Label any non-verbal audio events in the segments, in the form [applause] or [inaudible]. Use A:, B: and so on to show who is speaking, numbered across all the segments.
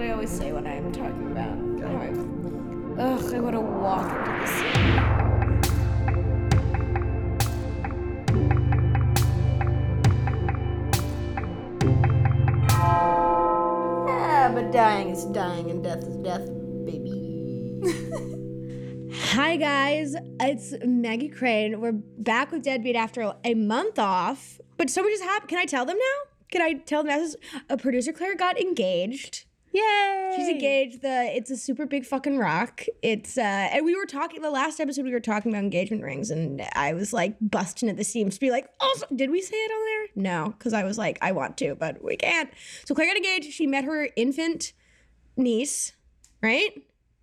A: that I always say when I'm talking about how I, ugh, I want to walk into the sea. Yeah, but dying is dying and death is death, baby. [laughs]
B: Hi guys, it's Maggie Crane. We're back with Deadbeat after a month off, but so much has happened. Can I tell them now? Can I tell them as a producer Claire got engaged?
A: Yay!
B: She's engaged. The it's a super big fucking rock. It's uh, and we were talking the last episode. We were talking about engagement rings, and I was like busting at the seams to be like, also, did we say it on there? No, because I was like, I want to, but we can't. So Claire got engaged. She met her infant niece, right?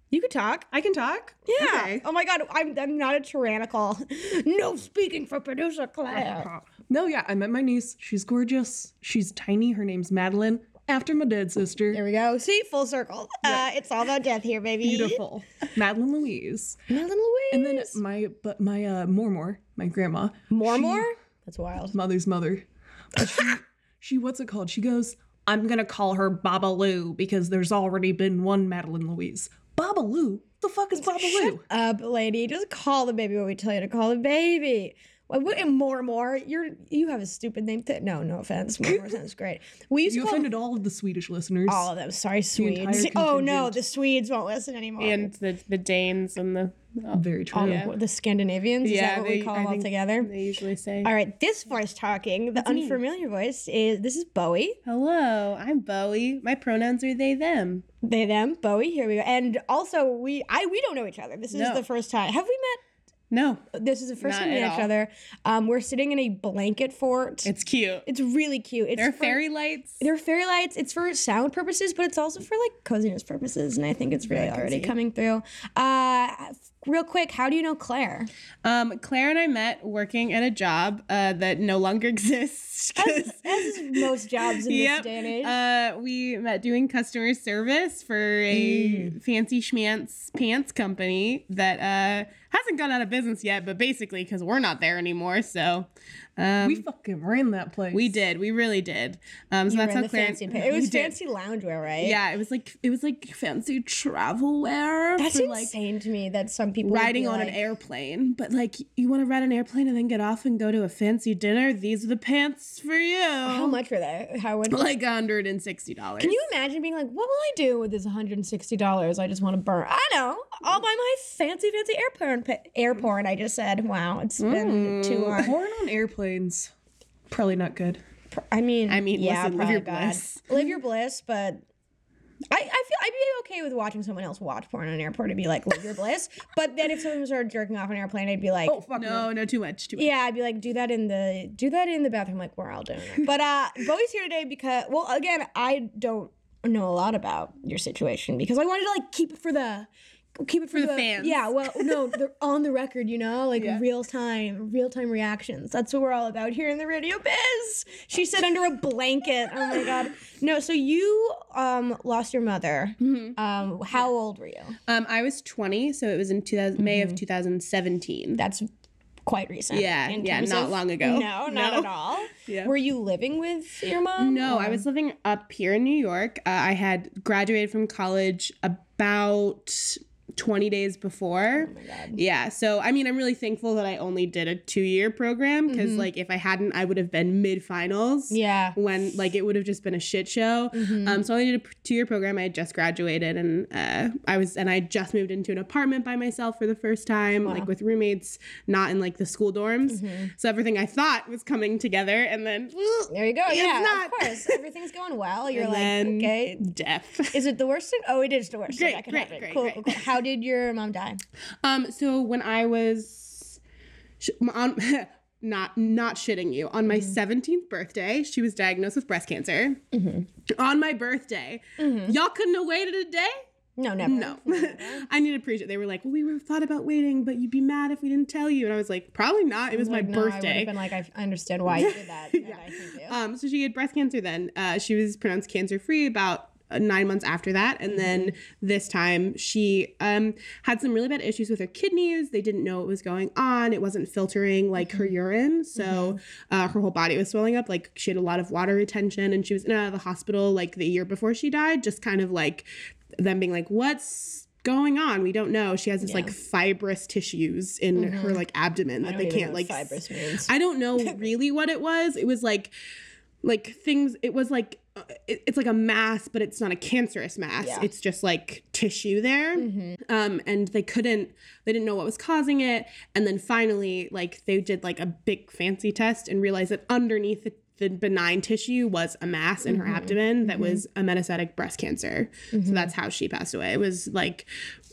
B: You could talk.
C: I can talk.
B: Yeah.
C: Okay.
B: Oh my god, I'm, I'm not a tyrannical. [laughs] no speaking for producer Claire. [laughs]
C: No, yeah, I met my niece. She's gorgeous. She's tiny. Her name's Madeline, after my dead sister.
B: There we go. See, full circle. Uh, it's all about death here, baby.
C: Beautiful. Madeline Louise.
B: Madeline Louise.
C: And then my but my uh Mormor, my grandma,
B: more, more. That's wild.
C: mother's mother. she, [laughs] she what's it called? She goes, I'm gonna call her Baba Lou because there's already been one Madeline Louise. Baba Lou? The fuck is Baba Lou?
B: Up, lady. Just call the baby what we tell you to call the baby. What, what, and more, more. You're you have a stupid name. Th- no, no offense. More, more sounds [laughs] great. We used
C: You
B: to call
C: offended all of the Swedish listeners.
B: all of them. Sorry,
C: entire
B: Swedes. [laughs] Oh no, the Swedes won't listen anymore.
D: and the the Danes and the oh,
C: Very true.
B: all
D: Yeah.
B: the, the Scandinavians. Is
D: Yeah,
B: that what we call
D: I
B: them all together?
D: they usually say.
B: All right, this voice talking, the unfamiliar voice is this is Bowie.
D: Hello, I'm Bowie. My pronouns are they them.
B: They them Bowie. Here we go. And also we I we don't know each other. This is
D: No.
B: the first time. Have we met?
D: No,
B: This is the first time we met each
D: all.
B: other. Um, we're sitting in a blanket fort.
D: it's cute.
B: It's really cute. It's
D: There are
B: for-
D: fairy lights.
B: They're fairy lights. It's for sound purposes, but it's also for like coziness purposes, and I think it's really already
D: cozy.
B: coming through. Uh, real quick, how do you know Claire?
D: Um, Claire and I met working at a job uh, that no longer [laughs] exists.
B: As, as most jobs in
D: Yep.
B: this day and age.
D: Uh, we met doing customer service for a
B: Mm.
D: fancy schmance pants company that uh, hasn't gone out of business yet, but basically because we're not there anymore. So um,
C: We
D: we,
C: fucking ran that place.
D: We did, we really did. Um, so
B: You
D: that's
B: were
D: how
B: in the fancy. It was
D: we did.
B: fancy loungewear, right?
D: Yeah, it was like it was like fancy travel wear.
B: That's
D: for, like
B: insane to me that some people would
D: riding
B: be
D: on an airplane. But like you want to ride an airplane and then get off and go to a fancy dinner. These are the pants for you.
B: How much were they? How much? [laughs]
D: Like hundred and sixty dollars.
B: Can you imagine being like, what will I do with this $160? I just want to burn. I know. I'll buy my fancy, fancy airplane porn. pa- Air porn. I just said, wow, it's been too long.
C: Porn on airplanes. Probably not good.
B: I mean,
D: I mean,
B: yeah,
D: listen, live your bliss.
B: Live your bliss, but I, I feel I'd be okay with watching someone else watch porn on an airport and be like, live your bliss. [laughs] But then if someone started jerking off on an airplane, I'd be like,
C: Oh fuck
D: No, no, too much. Too much.
B: yeah, I'd be like, do that in the do that in the bathroom, like we're all doing it. But uh Bowie's here today because well, again, I don't know a lot about your situation because I wanted to like keep it for the keep it for,
D: the fans.
B: Yeah, well, no, [laughs] the, on the record, you know, like real time, real time reactions. That's what we're all about here in the radio biz. She said under a blanket. Oh my god. No, so you um lost your mother.
D: Mm-hmm.
B: Um, how old were you?
D: Um, I was twenty, so it was in 2000, May of two thousand seventeen.
B: That's quite recent.
D: Yeah, yeah, not
B: of-
D: long ago.
B: No, not
D: No.
B: at all. [laughs]
D: Yeah.
B: Were you living with your mom?
D: No, I was living up here in New York. Uh, I had graduated from college about 20 days before. Yeah. So, I mean, I'm really thankful that I only did a two year program because, like, if I hadn't, I would have been mid finals.
B: Yeah.
D: When, like, it would have just been a shit show. Um, so, I only did a two year program. I had just graduated and uh, I was, and I just moved into an apartment by myself for the first time, like, with roommates, not in, like, the school dorms. So, everything I thought was coming together and then,
B: There you go.
D: It's
B: yeah,
D: not.
B: of course. [laughs] Everything's going well. You're
D: And
B: like,
D: then-
B: okay.
D: death.
B: Is it the worst thing? Oh, it is the worst thing
D: Great,
B: that can
D: great,
B: happen.
D: great,
B: cool,
D: great.
B: cool, cool. How did your mom die?
D: Um, so when I was sh- on [laughs] not not shitting you on my 17th birthday, she was diagnosed with breast cancer. On my birthday, y'all couldn't have waited a day.
B: No, never.
D: No, [laughs] I need to appreciate. They were like, "Well, we were thought about waiting, but you'd be mad if we didn't tell you." And I was like, "Probably not. It was
B: Like,
D: my
B: no, I would
D: birthday."
B: have been like, I understand why you did that. [laughs] and I you.
D: Um, so she had breast cancer then. Uh, she was pronounced cancer free about nine months after that. And then this time she um, had some really bad issues with her kidneys. They didn't know what was going on. It wasn't filtering like her urine. So uh, her whole body was swelling up. Like she had a lot of water retention and she was in and out of the hospital like the year before she died, just kind of like them being like, what's going on? We don't know. She has this like fibrous tissues in her like abdomen that they can't like
B: fibrous means.
D: I don't know [laughs] really what it was. It was like like things it was like it's like a mass but it's not a cancerous mass.
B: Yeah.
D: it's just like tissue there. Um and they couldn't they didn't know what was causing it. And then finally like they did like a big fancy test and realized that underneath the, the benign tissue was a mass in her mm-hmm. abdomen that was mm-hmm. a metastatic breast cancer. So that's mm-hmm. how she passed away. It was like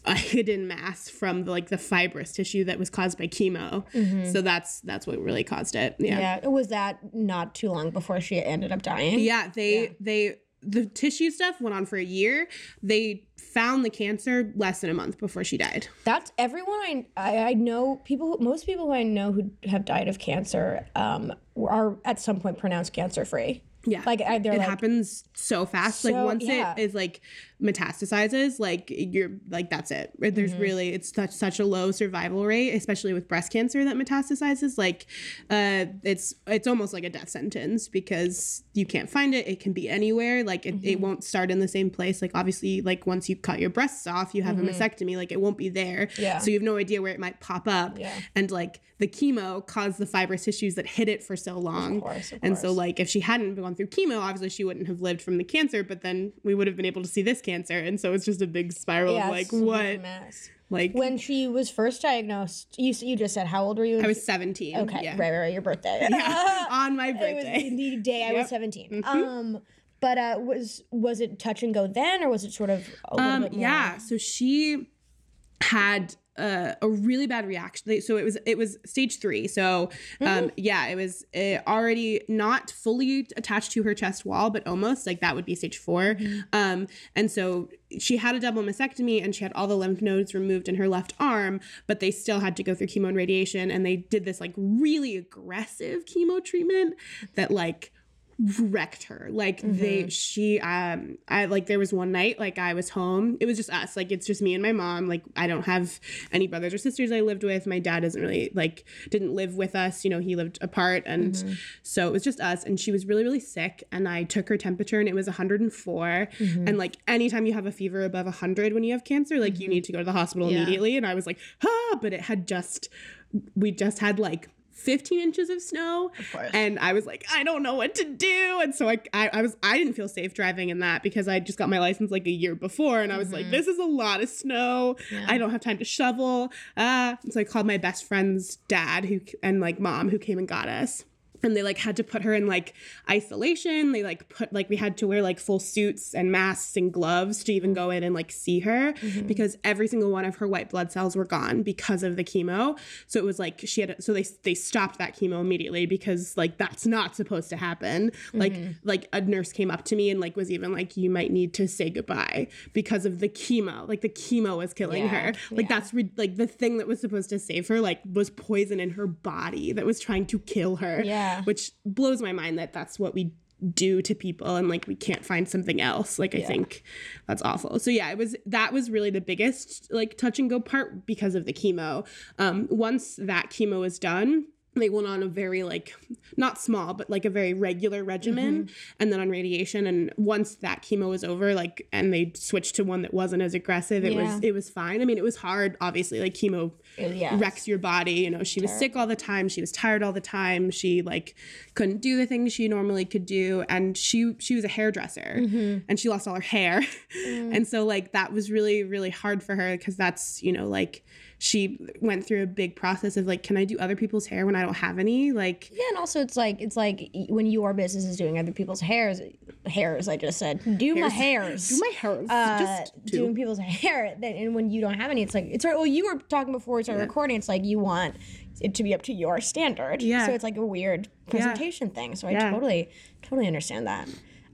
D: a [laughs] hidden mass from the, like the fibrous tissue that was caused by chemo. So that's that's what really caused it. Yeah.
B: Yeah. Was that not too long before she ended up dying?
D: yeah, they they the tissue stuff went on for a year. They found the cancer less than a month before she died.
B: That's everyone I, I I know. People, most people who I know who have died of cancer, um, are at some point pronounced cancer free.
D: Yeah.
B: Like I, they're
D: it
B: like,
D: happens so fast. like once
B: yeah.
D: it is like metastasizes, like you're like that's it. There's
B: Mm-hmm.
D: really it's such such a low survival rate, especially with breast cancer that metastasizes. Like uh it's it's almost like a death sentence because you can't find it. It can be anywhere. Like it,
B: Mm-hmm.
D: it won't start in the same place. Like obviously, like once you cut your breasts off, you have a mastectomy, like it won't be there.
B: Mm-hmm. Yeah.
D: So you have no idea where it might pop up.
B: Yeah.
D: And like the chemo caused the fibrous tissues that hid it for so long.
B: Of course, of
D: and so like if she hadn't gone through chemo, obviously she wouldn't have lived from the cancer, but then we would have been able to see this cancer. And so it's just a big spiral
B: yeah,
D: of like
B: it's a huge
D: what
B: mess.
D: like
B: When she was first diagnosed, you you just said how old were you?
D: I was 17.
B: okay,
D: Yeah.
B: right, right, right, your birthday. [laughs]
D: Yeah. [laughs] On my
B: it was
D: birthday.
B: the day I was
D: Yep. Mm-hmm.
B: 17. Um, but uh, was was it touch and go then, or was it sort of a little
D: Um, yeah. So she had uh, a really bad reaction. So it was it was stage three. So um, yeah, it was uh, already not fully attached to her chest wall, but almost like that would be stage 4 Um, and so she had a double mastectomy and she had all the lymph nodes removed in her left arm, but they still had to go through chemo and radiation. And they did this like really aggressive chemo treatment that like wrecked her. Like they she um i like there was one night like i was home. It was just us. Like it's just me and my mom. Like i don't have any brothers or sisters i lived with. My dad doesn't really like didn't live with us. You know he lived apart. And so it was just us. And she was really really sick. And i took her temperature and it was 104 and like anytime you have a fever above 100 when you have cancer like you need to go to the hospital immediately. And i was like ah but it had just we just had like 15 inches of snow and i was like i don't know what to do. And so I, I i was i didn't feel safe driving in that because i just got my license like a year before and i was like this is a lot of snow. I don't have time to shovel. Uh so i called my best friend's dad who and like mom who came and got us and they like had to put her in like isolation. They like put like we had to wear like full suits and masks and gloves to even go in and like see her mm-hmm. because every single one of her white blood cells were gone because of the chemo. So it was like she had so they they stopped that chemo immediately because like that's not supposed to happen. Like mm-hmm. like a nurse came up to me and like was even like you might need to say goodbye because of the chemo. Like the chemo was killing
B: Yeah,
D: her. Like that's re- like the thing that was supposed to save her like was poison in her body that was trying to kill her.
B: Yeah.
D: Which blows my mind that that's what we do to people and like we can't find something else. Like i think that's awful. So yeah it was that was really the biggest like touch and go part because of the chemo. Um once that chemo was done they went on a very like not small but like a very regular regimen
B: Mm-hmm.
D: and then on radiation. And once that chemo was over like and they switched to one that wasn't as aggressive it
B: Yeah.
D: was it was fine. I mean it was hard obviously like chemo
B: yeah.
D: wrecks your body. You know she was sick all the time. She was tired all the time. She like couldn't do the things she normally could do. And she she was a hairdresser. And she lost all her hair. [laughs] And so like that was really really hard for her because that's you know like she went through a big process of like can i do other people's hair when i don't have any like
B: Yeah, and also it's like it's like when your business is doing other people's hairs, hairs. I just said do my hairs.
D: do my hairs,
B: uh,
D: just two.
B: doing people's hair. Then and when you don't have any, it's like it's well. You were talking before we started recording. It's like you want it to be up to your standard.
D: Yeah.
B: So it's like a weird presentation thing. So I
D: Yeah.
B: totally totally understand that.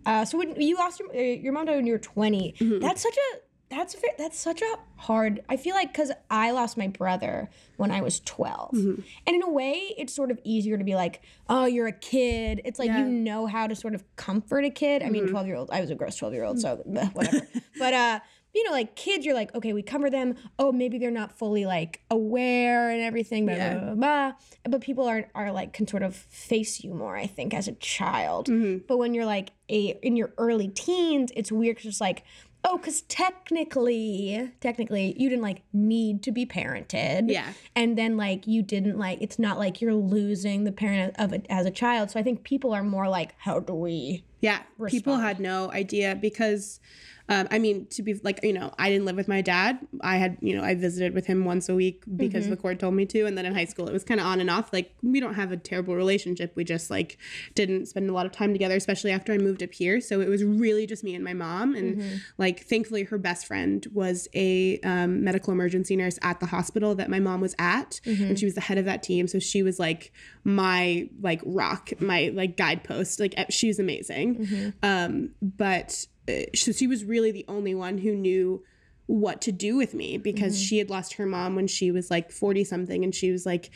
B: Uh, so when you lost your uh, your mom died when you were 20,
D: Mm-hmm.
B: that's such a that's that's such a hard. I feel like because I lost my brother when I was 12
D: Mm-hmm.
B: and in a way, it's sort of easier to be like, oh, you're a kid. It's like
D: Yeah. Mm-hmm.
B: you know how to sort of comfort a kid. I mean, 12 year old. I was a gross 12 year old, so [laughs] whatever. but uh, you know, like kids, you're like, okay, we comfort them. Oh, maybe they're not fully like aware and everything, blah,
D: Yeah.
B: blah, blah, blah. But people are are like can sort of face you more, I think, as a child.
D: Mm-hmm.
B: But when you're like a in your early teens, it's weird 'cause it's like, oh, because technically, technically, you didn't like need to be parented.
D: Yeah.
B: And then like you didn't like it's not like you're losing the parent of it as a child. So I think people are more like, how do we?
D: Yeah, people had no idea because, um, I mean, to be like, you know, I didn't live with my dad. I had, you know, I visited with him once a week because
B: Mm-hmm.
D: the court told me to. And then in high school, it was kind of on and off. Like, we don't have a terrible relationship. We just like didn't spend a lot of time together, especially after I moved up here. So it was really just me and my mom. And
B: Mm-hmm.
D: like, thankfully, her best friend was a um, medical emergency nurse at the hospital that my mom was at.
B: Mm-hmm.
D: And she was the head of that team. So she was like my like rock, my like guidepost. Like, she was amazing. Um, but she was really the only one who knew what to do with me because mm-hmm. she had lost her mom when she was like 40 something and she was like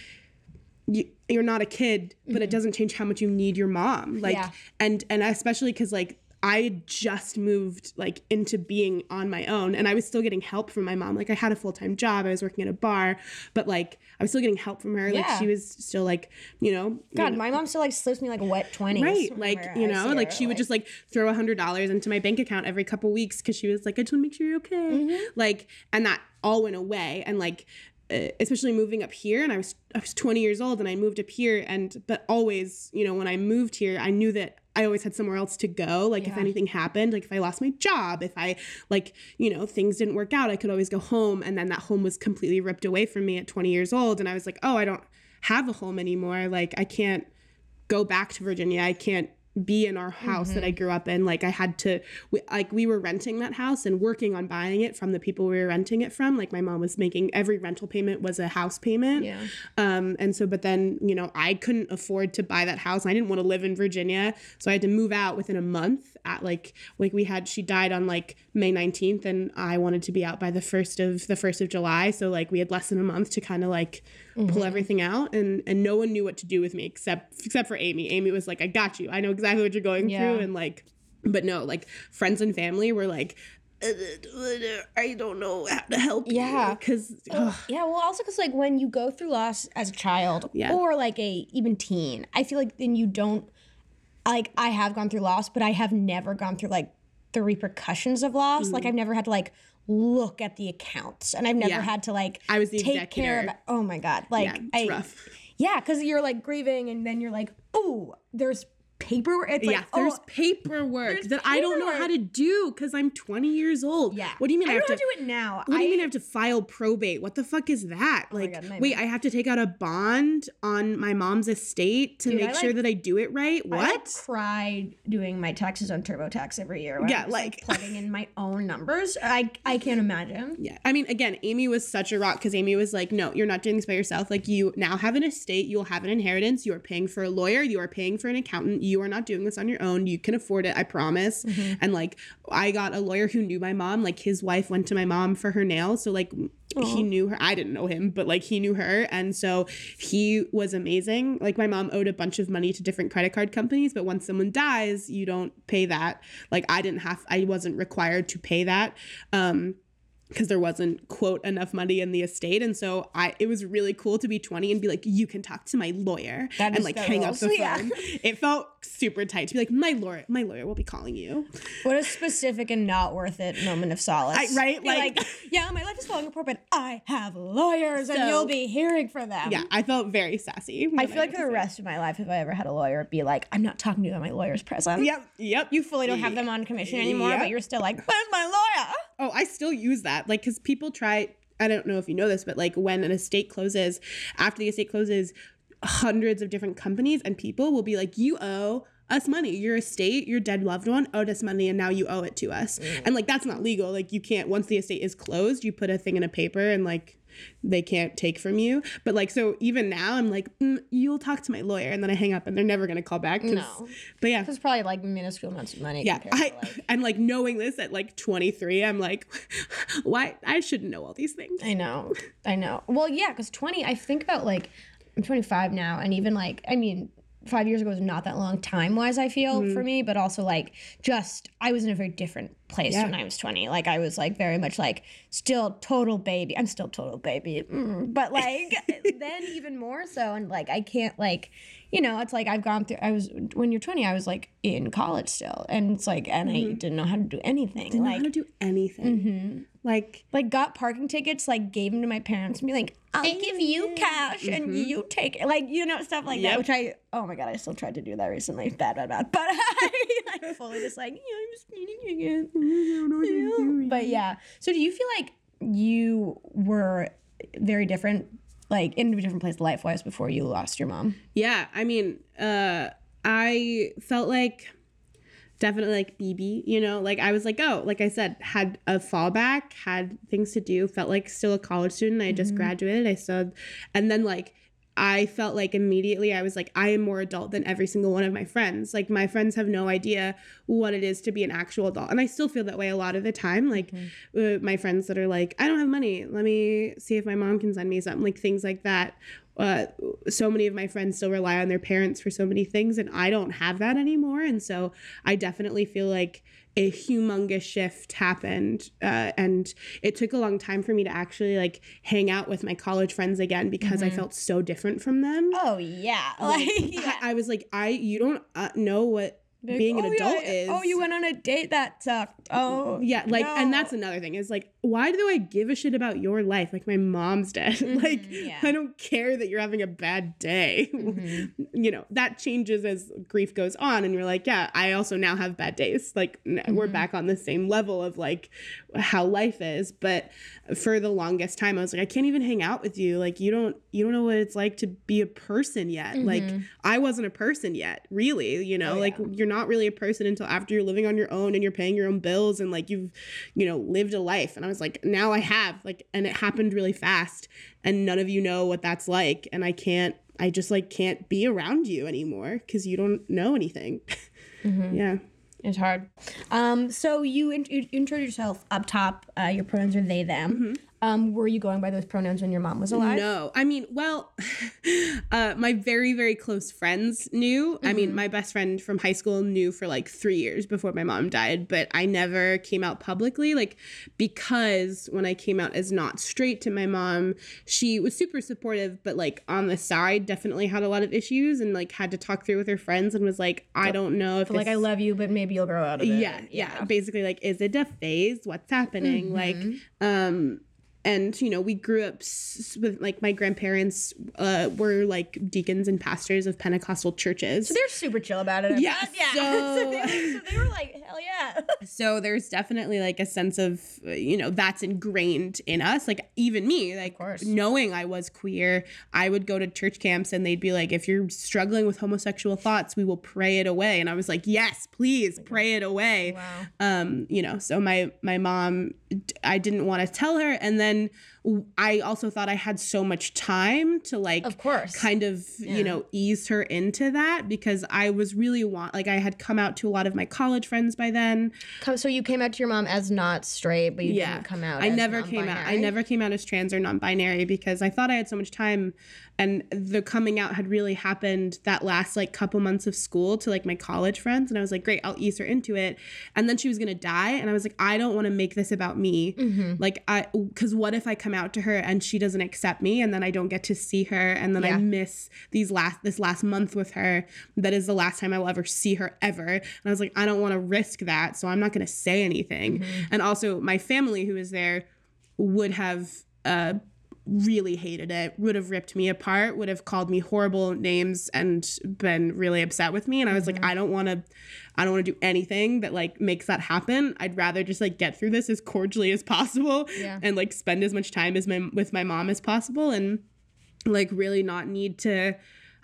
D: you, you're not a kid but it mm-hmm. doesn't change how much you need your mom. Like
B: Yeah.
D: and and especially because like I just moved like into being on my own and I was still getting help from my mom. Like I had a full-time job, I was working at a bar, but like I was still getting help from her. Like she was still like, you know,
B: God, my mom still like slips me like wet twenties.
D: right like you know like she would just like throw a hundred dollars into my bank account every couple weeks because she was like i just want to make sure you're okay
B: Mm-hmm.
D: like and that all went away and like uh, especially moving up here and i was i was 20 years old and i moved up here and but always you know when i moved here i knew that I always had somewhere else to go. Like if anything happened, like if I lost my job, if I like, you know, things didn't work out, I could always go home. And then that home was completely ripped away from me at 20 years old. And I was like, oh, I don't have a home anymore. Like I can't go back to Virginia. I can't be in our house that I
B: Mm-hmm.
D: grew up in. Like I had to, we, like we were renting that house and working on buying it from the people we were renting it from. Like my mom was making every rental payment was a house payment.
B: Yeah.
D: Um, and so, but then you know, I couldn't afford to buy that house. I didn't want to live in Virginia, so I had to move out within a month. At like, like we had, she died on like May nineteenth, and I wanted to be out by the first of the first of July. So like, we had less than a month to kind of like pull everything out, and and no one knew what to do with me except except for Amy. Amy was like, I got you. I know exactly what you're going
B: Yeah.
D: through, and like, but no, like friends and family were like. "Uh, I don't know how to help
B: Yeah.
D: you because
B: Yeah, well, also because like when you go through loss as a child
D: Yeah.
B: or like a even teen, I feel like then you don't like I have gone through loss, but I have never gone through like the repercussions of loss. Like I've never had to like look at the accounts, and I've never.
D: Yeah.
B: had to like
D: I was
B: take care of.
D: executor.
B: Oh my god, like
D: yeah, it's
B: I
D: rough.
B: yeah, because you're like grieving, and then you're like, oh, there's paper. It's like
D: yeah, there's
B: oh,
D: paperwork
B: there's
D: that I don't know how to do because I'm 20 years old.
B: yeah.
D: What do you mean I,
B: I,
D: have to?
B: know how to do it now.
D: what do you mean I have to file probate? What the fuck is that?
B: Oh my
D: Like,
B: God,
D: wait, I have to take out a bond on my mom's estate to
B: Dude, I
D: make sure
B: like-
D: that I do it right? What?
B: I, like, cried doing my taxes on TurboTax every year.
D: Yeah,
B: I was,
D: like- [laughs]
B: plugging in my own numbers. I I can't imagine.
D: Yeah. I mean, again, Amy was such a rock because Amy was like, no, you're not doing this by yourself. Like, you now have an estate, you'll have an inheritance, you are paying for a lawyer, you are paying for an accountant, you are not doing this on your own. You can afford it, I promise. And like, I got a lawyer who knew my mom. Like, his wife went to my mom for her nails. So, like, he knew her. I didn't know him, but like, he knew her. And so he was amazing. Like, my mom owed a bunch of money to different credit card companies, but once someone dies, you don't pay that. Like, I didn't have, I wasn't required to pay that. Um, because there wasn't quote enough money in the estate and so i it was really cool to be 20 and be like you can talk to my lawyer
B: That
D: and like hang up the [laughs] phone
B: Yeah.
D: it felt super tight to be like my lawyer my lawyer will be calling you
B: What a specific and not worth it moment of solace.
D: I- right?
B: You're
D: Like- [laughs]
B: yeah, my life is falling apart, but I have lawyers, and you'll be hearing from them.
D: yeah i felt very sassy
B: I feel like for the
D: say-
B: rest of my life, if I ever had a lawyer, be like, I'm not talking to you when my lawyer's present.
D: yep yep
B: You fully don't have them on commission anymore,
D: Yep.
B: but you're still like, where's my lawyer?
D: Oh, I still use that. Like, because people try, I don't know if you know this, but like when an estate closes, after the estate closes, hundreds of different companies and people will be like, you owe us money. Your estate, your dead loved one owed us money and now you owe it to us. And like, that's not legal. Like, you can't, once the estate is closed, you put a thing in a paper and like, they can't take from you. But like so even now I'm like mm, you'll talk to my lawyer and then I hang up and they're never going to call back.
B: No.
D: But yeah.
B: It's probably like minuscule amounts of money.
D: Yeah, I
B: to, like,
D: and like knowing this at like 23, I'm like, [laughs] why I shouldn't know all these things.
B: I know. I know. Well, yeah, because 20, I think about like, I'm 25 now, and even like, I mean, five years ago was not that long time wise, I feel, for
D: Mm-hmm.
B: me, but also like, just, I was in a very different place
D: Yeah.
B: when I was 20. Like, I was like very much like, still total baby. I'm still total baby. Mm, But like, [laughs] then even more so. And like, I can't like, you know, it's like I've gone through, I was, when you're 20, I was like in college still. And it's like, and I didn't know how to do anything.
D: Mm-hmm. Didn't know how to do anything.
B: Mm-hmm.
D: Like
B: like got parking tickets, like gave them to my parents and be like, I'll give you cash and you take it. Like, you know, stuff like that, which I, oh my God, I still tried to do that recently. Bad, bad, bad. But [laughs] I like fully just like, yeah, I'm just eating again. [laughs] Yeah. [laughs] But yeah. So do you feel like you were very different, like in a different place life wise before you lost your mom?
D: Yeah, I mean, uh, I felt like definitely like BB, you know, like I was like, oh, like I said, had a fallback, had things to do, felt like still a college student. I had just mm-hmm. graduated. I still, and then like, I felt like immediately I was like, I am more adult than every single one of my friends. Like, my friends have no idea what it is to be an actual adult. And I still feel that way a lot of the time. Like, uh, my friends that are like, I don't have money. Let me see if my mom can send me something, like things like that uh, so many of my friends still rely on their parents for so many things and i don't have that anymore and so i definitely feel like a humongous shift happened uh, and it took a long time for me to actually like hang out with my college friends again because i felt so different from them
B: Oh yeah. [laughs] Like,
D: I, I was like i you don't uh, know what being an
B: oh,
D: adult
B: yeah.
D: is
B: Oh, you went on a date that sucked. Oh,
D: yeah, like, and that's another thing is like, why do I give a shit about your life? Like, my mom's dead. [laughs] Mm-hmm, like,
B: yeah.
D: I don't care that you're having a bad day. [laughs] Mm-hmm. you know, that changes as grief goes on. And you're like, yeah, I also now have bad days. Like, n- we're mm-hmm. back on the same level of like how life is. But for the longest time, I was like, I can't even hang out with you. Like, you don't, you don't know what it's like to be a person yet. Like, I wasn't a person yet, really. You know, oh, like, you're not really a person until after you're living on your own and you're paying your own bills and like you've you know lived a life and i was like now i have like and it happened really fast and none of you know what that's like and i can't i just like can't be around you anymore because you don't know anything [laughs] yeah
B: It's hard. Um, so you, in- you yourself up top. Uh, your pronouns are they, them. Um, were you going by those pronouns when your mom was alive?
D: No, I mean, well, [laughs] uh, my very, very close friends knew. I mean, my best friend from high school knew for like three years before my mom died, but I never came out publicly, like, because when I came out as not straight to my mom, she was super supportive, but like on the side, definitely had a lot of issues and like had to talk through with her friends and was like, I don't know if
B: Like, I love you, but maybe you'll grow out of it.
D: yeah, yeah. Basically like is it a phase? What's happening? Like um and you know we grew up s- with like my grandparents uh were like deacons and pastors of pentecostal churches So
B: They're super chill about it. [laughs]
D: Yeah,
B: yeah. [laughs]
D: so-
B: they were, so they were like, hell yeah. [laughs]
D: so there's definitely like a sense of uh, you know that's ingrained in us like even me like
B: course.
D: knowing i was queer i would go to church camps and they'd be like if you're struggling with homosexual thoughts we will pray it away and i was like yes please pray it away
B: Wow.
D: um you know so my my mom i didn't want to tell her and then i also thought i had so much time to like
B: Of course.
D: kind of you know ease her into that because i was really want like i had come out to a lot of my college friends by then
B: so you came out to your mom as not straight, but you
D: yeah
B: didn't come out.
D: i never came out i never came out as trans or non-binary because i thought i had so much time and the coming out had really happened that last like couple months of school to like my college friends and i was like great i'll ease her into it and then she was gonna die and i was like i don't want to make this about me
B: Mm-hmm.
D: like i because what if i come out to her and she doesn't accept me and then i don't get to see her and then
B: Yeah.
D: i miss these last this last month with her that is the last time i will ever see her ever and i was like i don't want to risk that so i'm not going to say anything
B: Mm-hmm.
D: and also my family who is there would have uh really hated it would have ripped me apart would have called me horrible names and been really upset with me and i was
B: Mm-hmm.
D: like i don't want to i don't want to do anything that like makes that happen i'd rather just like get through this as cordially as possible
B: Yeah.
D: and like spend as much time as my with my mom as possible and like really not need to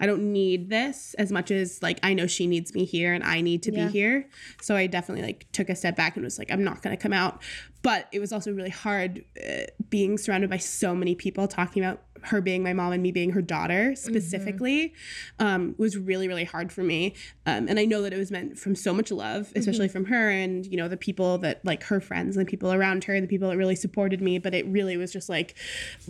D: I don't need this as much as like I know she needs me here and I need to
B: Yeah.
D: be here. So I definitely like took a step back and was like I'm not going to come out. But it was also really hard uh, being surrounded by so many people talking about her being my mom and me being her daughter specifically um, was really really hard for me. Um, and i know that it was meant from so much love especially from her and you know the people that like her friends and the people around her and the people that really supported me but it really was just like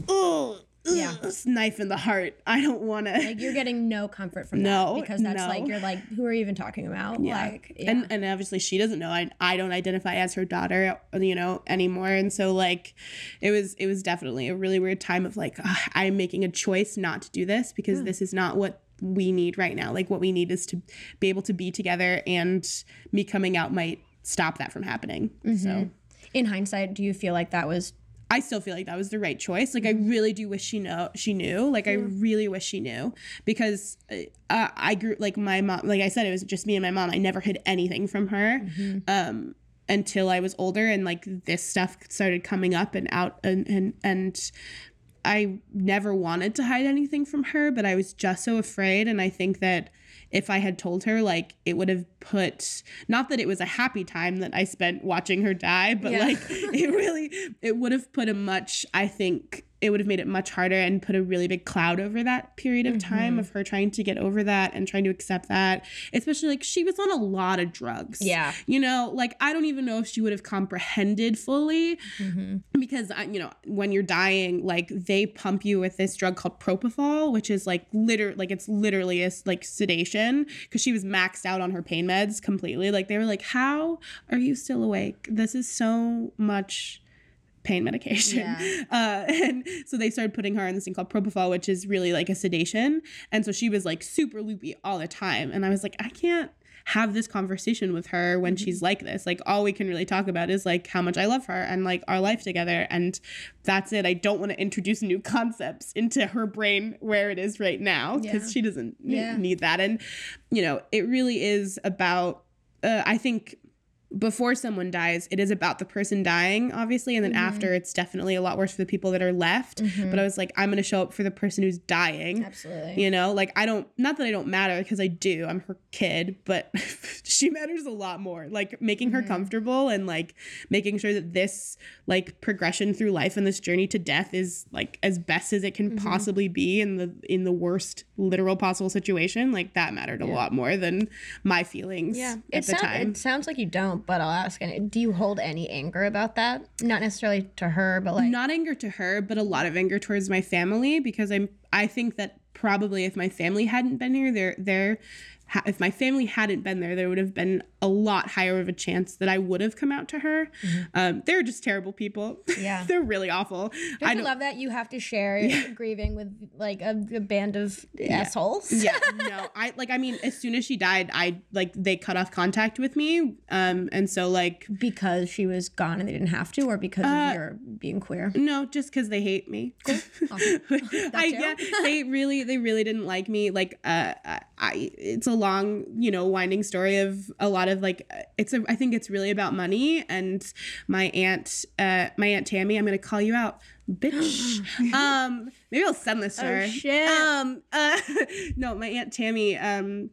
D: oh
B: Yeah.
D: knife in the heart. I don't want to
B: Like you're getting no comfort from
D: No,
B: that because that's
D: no.
B: like you're like who are you even talking about? Like yeah.
D: and and obviously she doesn't know. I, I don't identify as her daughter you know anymore. And so like it was it was definitely a really weird time of like i'm making a choice not to do this because this is not what we need right now. Like what we need is to be able to be together and me coming out might stop that from happening. So mm-hmm.
B: in hindsight, do you feel like that was
D: I still feel like that was the right choice. Like I really do wish she know she knew. Like I really wish she knew because uh, I grew like my mom. Like I said, it was just me and my mom. I never hid anything from her um, until I was older, and like this stuff started coming up and out, and and and I never wanted to hide anything from her, but I was just so afraid. And I think that if I had told her, like, it would have put, not that it was a happy time that I spent watching her die, but
B: Yeah.
D: like, [laughs] it really, it would have put a much, I think, it would have made it much harder and put a really big cloud over that period of time mm-hmm. of her trying to get over that and trying to accept that. Especially like she was on a lot of drugs.
B: Yeah.
D: You know, like I don't even know if she would have comprehended fully mm-hmm. because uh, you know when you're dying like they pump you with this drug called propofol which is like liter like it's literally a like sedation because she was maxed out on her pain meds completely like they were like how are you still awake this is so much pain medication
B: Yeah. [laughs]
D: uh, and so they started putting her on this thing called propofol which is really like a sedation and so she was like super loopy all the time and i was like i can't have this conversation with her when she's like this. Like all we can really talk about is like how much I love her and like our life together and that's it. I don't want to introduce new concepts into her brain where it is right now because
B: Yeah.
D: she doesn't
B: Yeah.
D: need that. And you know, it really is about uh, I think before someone dies, it is about the person dying, obviously, and then mm-hmm. after, it's definitely a lot worse for the people that are left. But mm-hmm. I was like, I'm gonna show up for the person who's dying.
B: absolutely
D: You know, like I don't, not that I don't matter because I do, I'm her kid, but [laughs] she matters a lot more. Like making her mm-hmm. comfortable and like making sure that this like progression through life and this journey to death is like as best as it can possibly be in the in the worst literal possible situation. Like that mattered a lot more than my feelings
B: Yeah,
D: at
B: it,
D: the
B: sound-
D: time.
B: it sounds like you don't, but I'll ask. any- Do you hold any anger about that? Not necessarily to her, but like,
D: not anger to her, but a lot of anger towards my family because I'm I think that probably if my family hadn't been here, there there ha- if my family hadn't been there, there would have been a lot higher of a chance that I would have come out to her. Um, they're just terrible people.
B: Yeah. [laughs]
D: they're really awful.
B: don't
D: I don't.
B: love that you have to share grieving with like a, a band of assholes?
D: yeah, [laughs] no, I like. I mean, as soon as she died, I like they cut off contact with me, um, and so like
B: because she was gone and they didn't have to, or because
D: Uh,
B: of your being queer.
D: No, just because they hate me. [laughs] I, yeah, they really, they really didn't like me. Like, uh, I, it's a long, you know, winding story of a lot of like, it's a, I think it's really about money. And my aunt, uh, my aunt Tammy, I'm gonna call you out, bitch. [gasps] um, maybe I'll send this to her.
B: shit.
D: Um, uh, [laughs] no, my aunt Tammy, um,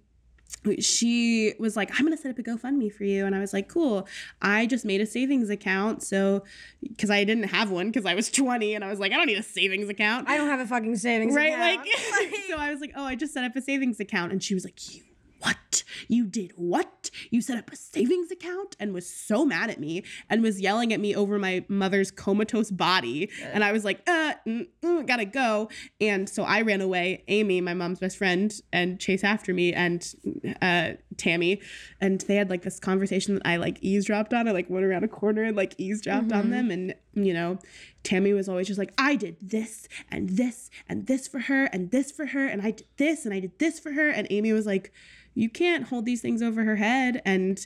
D: she was like, I'm gonna set up a GoFundMe for you. And I was like, cool. I just made a savings account. So, because I didn't have one because I was 20 and I was like, I don't need a savings account.
B: I don't have a fucking savings
D: right?
B: account. Right?
D: Like, [laughs] so I was like, oh, I just set up a savings account. And she was like, you what? You did what? You set up a savings account and was so mad at me and was yelling at me over my mother's comatose body. And I was like, uh, mm, mm, gotta go. And so I ran away. Amy, my mom's best friend, and chase after me and uh, Tammy. And they had like this conversation that I like eavesdropped on. I like went around a corner and like eavesdropped on them. And, you know, Tammy was always just like, I did this and this and this for her and this for her. And I did this and I did this for her. And Amy was like, you can't hold these things over her head. And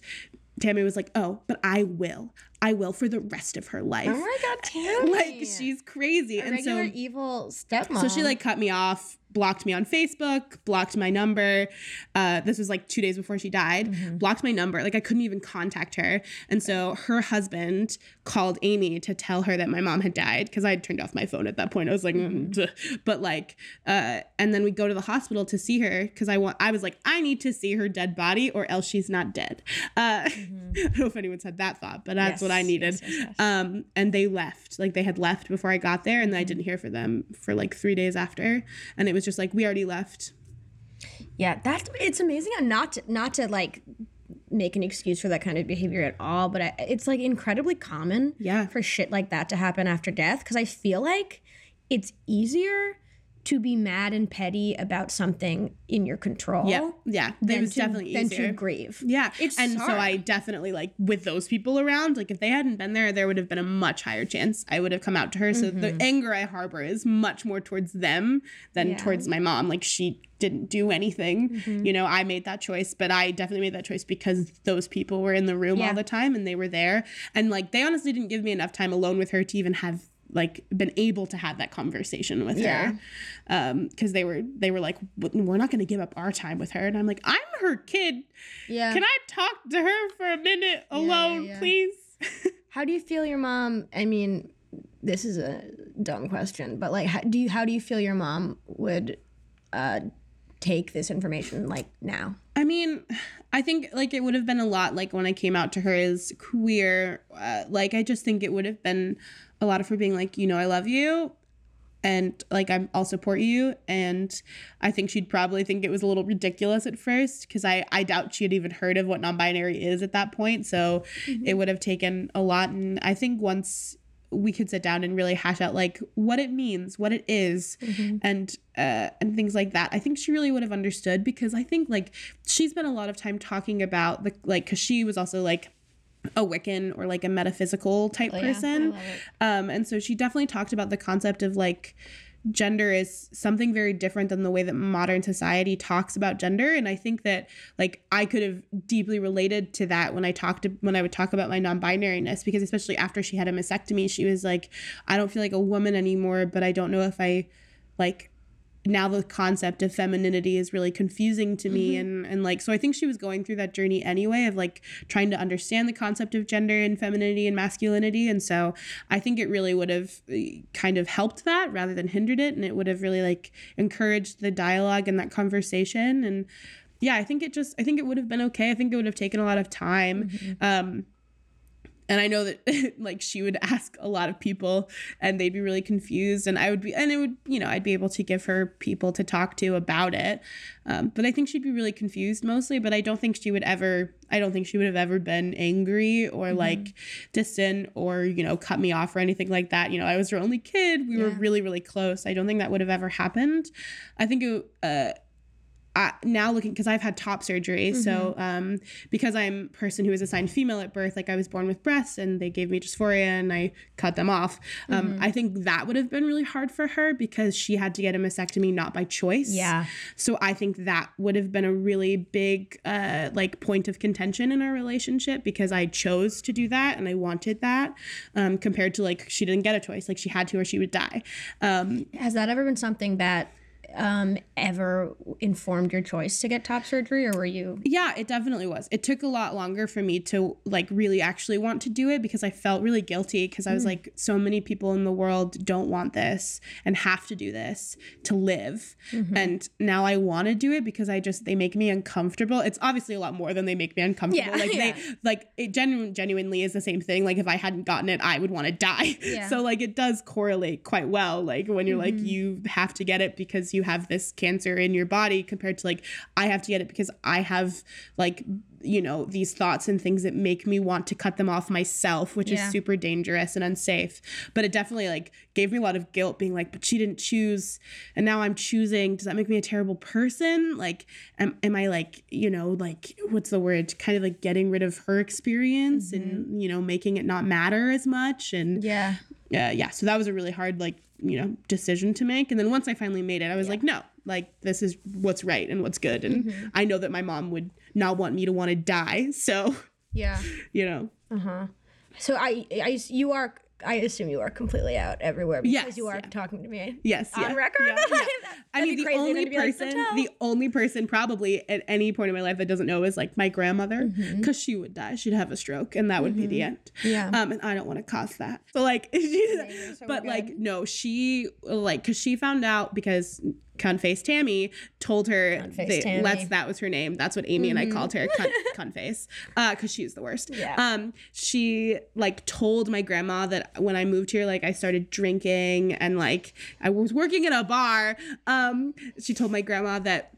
D: Tammy was like, oh, but I will. I will for the rest of her life.
B: Oh my god, [laughs] Tammy.
D: like she's crazy.
B: a
D: and so
B: regular evil stepmom.
D: so she like cut me off blocked me on Facebook, blocked my number. Uh, this was like two days before she died,
B: Mm-hmm.
D: blocked my number. Like I couldn't even contact her. And so her husband called Amy to tell her that my mom had died because I had turned off my phone at that point. I was like, mm,
B: Mm-hmm.
D: but like, uh, and then we go to the hospital to see her because I want. I was like, I need to see her dead body or else she's not dead. Uh, [laughs] I don't know if anyone's had that thought, but that's what I
B: Mm-hmm.
D: Needed.
B: yes, yes, yes.
D: Um, and they left. Like they had left before I got there, and I didn't hear from them for like three days after. And it was just like we already left.
B: Yeah, that's it's amazing. And not to, not to like make an excuse for that kind of behavior at all, but I, it's like incredibly common.
D: Yeah.
B: for shit like that to happen after death because I feel like it's easier to be mad and petty about something in your control.
D: Yeah, yeah. It was
B: to,
D: definitely
B: than
D: easier.
B: to grieve.
D: Yeah,
B: It's
D: and so. I definitely like with those people around. Like if they hadn't been there, there would have been a much higher chance I would have come out to her. So the anger I harbor is much more towards them than
B: Mm-hmm. Yeah.
D: towards my mom. Like she didn't do anything.
B: Mm-hmm.
D: You know, I made that choice, but I definitely made that choice because those people were in the room
B: Yeah.
D: all the time and they were there. And like they honestly didn't give me enough time alone with her to even have like been able to have that conversation with
B: Yeah.
D: her um because they were they were like we're not going to give up our time with her and i'm like i'm her kid
B: Yeah.
D: can i talk to her for a minute alone
B: yeah.
D: please [laughs]
B: How do you feel your mom? I mean, this is a dumb question, but like, how do you how do you feel your mom would uh, take this information like now?
D: I mean, I think like it would have been a lot like when I came out to her as queer. Uh, like I just think it would have been a lot of her being like, you know, I love you, and like I'm, I'll support you. And I think she'd probably think it was a little ridiculous at first because I I doubt she had even heard of what non-binary is at that point. So it would have taken a lot. And I think once we could sit down and really hash out like what it means, what it is, and uh, and things like that. I think she really would have understood because I think like she spent a lot of time talking about the like because she was also like a Wiccan or like a metaphysical type person. Um, and so she definitely talked about the concept of like gender is something very different than the way that modern society talks about gender. And i think that like i could have deeply related to that when i talked to, when i would talk about my non-binariness because especially after she had a mastectomy she was like i don't feel like a woman anymore but i don't know if i like now the concept of femininity is really confusing to me and and like so i think she was going through that journey anyway of like trying to understand the concept of gender and femininity and masculinity. And so i think it really would have eh, kind of helped that rather than hindered it. And it would have really like encouraged the dialogue and that conversation. And yeah i think it just i think it would have been okay. I think it would have taken a lot of time. Um and I know that [laughs] like she would ask a lot of people and they'd be really confused. And I would be and it would you know I'd be able to give her people to talk to about it. Um, but I think she'd be really confused mostly. But I don't think she would ever I don't think she would have ever been angry or like distant or you know cut me off or anything like that. You know I was her only kid. We were really really close. I don't think that would have ever happened. I think it uh I, now looking because I've had top surgery, so um, because I'm a person who was assigned female at birth, like I was born with breasts and they gave me dysphoria and I cut them off. Um, I think that would have been really hard for her because she had to get a mastectomy not by choice.
B: Yeah.
D: So I think that would have been a really big uh, like point of contention in our relationship because I chose to do that and I wanted that um, compared to like she didn't get a choice, like she had to or she would die. Um,
B: Has that ever been something that um, ever informed your choice to get top surgery, or were you?
D: Yeah, it definitely was. It took a lot longer for me to like really actually want to do it because I felt really guilty because I was hmm. like, so many people in the world don't want this and have to do this to live. Mm-hmm. And now I want to do it because I just they make me uncomfortable. It's obviously a lot more than they make me uncomfortable.
B: Yeah,
D: like
B: yeah.
D: they like it genu- genuinely is the same thing. Like if I hadn't gotten it, I would want to die. [laughs]
B: Yeah.
D: So like it does correlate quite well. Like when you're like mm-hmm. you have to get it because you have this cancer in your body compared to like I have to get it because I have like you know these thoughts and things that make me want to cut them off myself which
B: Yeah.
D: is super dangerous and unsafe. But it definitely like gave me a lot of guilt being like but she didn't choose and now i'm choosing. Does that make me a terrible person? Like am, am i like you know like what's the word? Kind of like getting rid of her experience and you know making it not matter as much and
B: Yeah.
D: uh, yeah. So that was a really hard like you know decision to make and then once i finally made it i was like no like this is what's right and what's good and i know that my mom would not want me to want to die so
B: Yeah. [laughs]
D: you know Uh huh.
B: So I, I, you are. I assume you are completely out everywhere because
D: Yes,
B: you are
D: yeah.
B: talking to me
D: yes
B: on
D: yeah,
B: record.
D: yeah, [laughs] I mean, the only
B: be like,
D: person, the only person probably at any point in my life that doesn't know is like my grandmother,
B: Mm-hmm.
D: because she would die. She'd have a stroke, and that would be the end.
B: Yeah.
D: Um, and I don't want to cause that. So like, [laughs]
B: so
D: but
B: we're
D: like, no, she like, cause she found out because Cunface Tammy told her that
B: Tammy.
D: let's that was her name. That's what Amy and I called her, Cun, [laughs] Cunface, uh, cause she's the worst.
B: Yeah.
D: Um, she like told my grandma that when I moved here, like I started drinking and like I was working in a bar. Um, she told my grandma that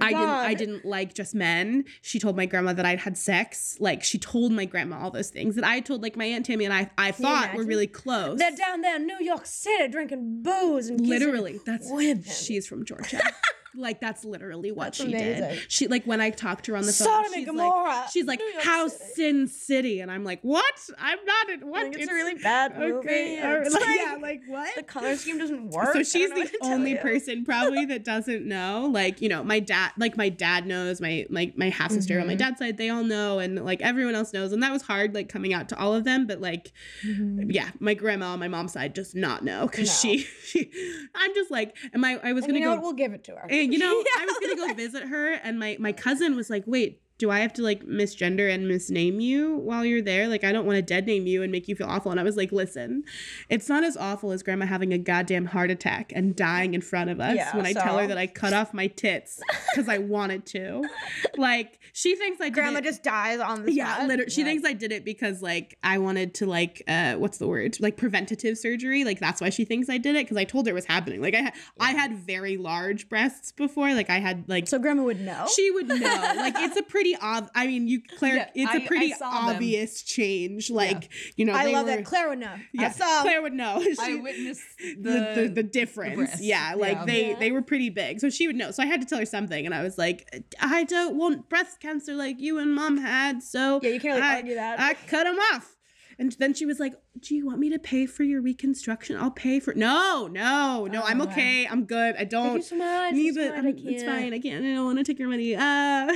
D: I didn't I didn't like just men. She told my grandma that I'd had sex. Like she told my grandma all those things that I told like my aunt Tammy and I I thought were
B: imagine?
D: really close.
B: They're down there in New York City drinking booze and
D: literally that's
B: women.
D: she's from Georgia. [laughs] like that's literally what
B: That's
D: she
B: amazing.
D: did. She like when I talked to her on the phone,
B: Sodom
D: she's like she's like
B: New York
D: House
B: City."
D: Sin City, and I'm like, what? I'm not in what?
B: I think it's, a really bad movie.
D: okay. or, [laughs] like,
B: like,
D: yeah, like what?
B: the color scheme doesn't work.
D: so she's the
B: what to tell
D: only person probably that doesn't know like you know my dad like my dad knows my like my half sister
B: Mm-hmm.
D: on my dad's side they all know and like everyone else knows and that was hard like coming out to all of them but like yeah my grandma on my mom's side does not know because
B: Mm-hmm. No.
D: she, [laughs] she i'm just like am i i was
B: And
D: gonna
B: you know
D: go
B: what? We'll give it to her.
D: and you know, I was gonna go [laughs] visit her, and my my cousin was like, "Wait, do I have to like misgender and misname you while you're there? Like, I don't want to dead name you and make you feel awful." And I was like, "Listen, it's not as awful as Grandma having a goddamn heart attack and dying in front of us
B: Yeah,
D: when I tell her that I cut off my tits because I wanted to. [laughs] Like, she thinks I did
B: Grandma
D: it-
B: just dies on the
D: yeah,
B: spot.
D: literally. She thinks I did it because like I wanted to like uh what's the word? Like preventative surgery. Like that's why she thinks I did it because I told her it was happening. Like I had I had very large breasts before. Like I had like
B: So grandma would know.
D: she would know. Like it's a pretty [laughs] ob. I mean, you Claire.
A: Yeah,
D: it's
A: I-
D: a pretty
A: I saw them.
D: obvious change. Like you know,
B: I love
D: were,
B: that Claire would know.
D: Yeah,
B: I saw.
D: Claire would know. [laughs]
A: I
D: She-
A: witnessed
D: the,
A: the,
D: the, the difference.
A: breasts.
D: yeah, like
A: Yeah.
D: they
B: Yeah.
D: they were pretty big, so she would know. So I had to tell her something, and I was like, I don't want breast cancer like you and mom had. So
B: Yeah, you can't really
D: I,
B: argue that.
D: I cut them off. And then she was like, "Do you want me to pay for your reconstruction? I'll pay for." No, no, no. I'm
B: Oh,
D: okay. I'm good. I don't
B: Thank you so much.
D: need
B: It's
D: it.
B: fine, I
D: I'm- It's
B: can't.
D: fine. I can't. I don't want to take your money. Uh,